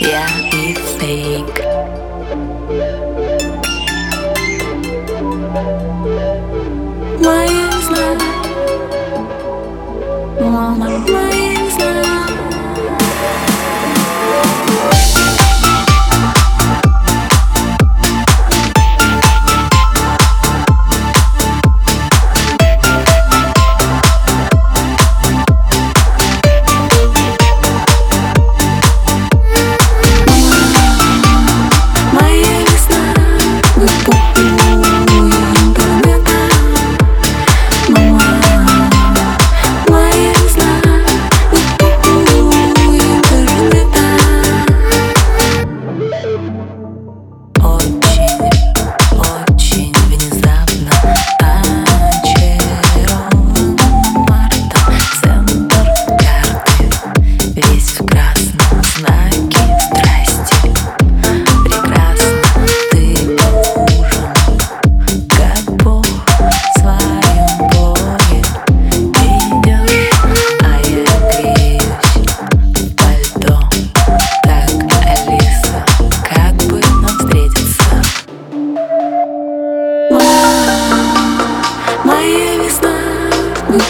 Yeah, it's fake. Why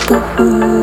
the world.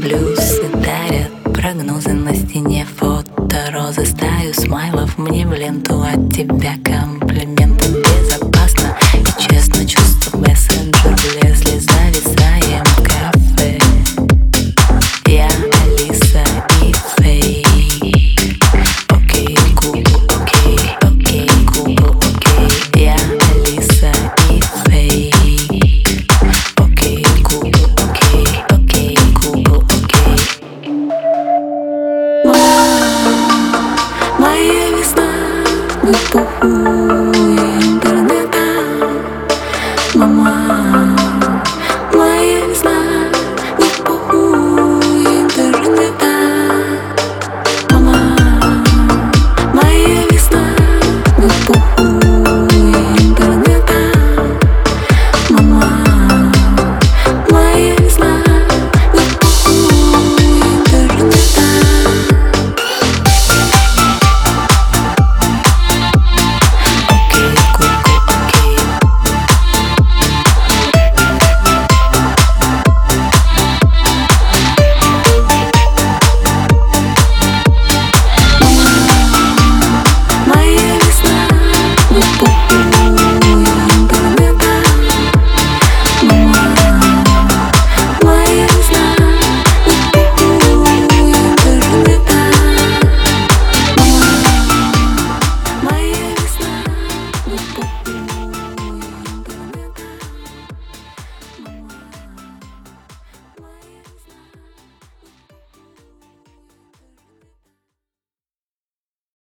Блюз дарят прогнозы на стене. Фото Розы стаю смайлов мне в ленту. От тебя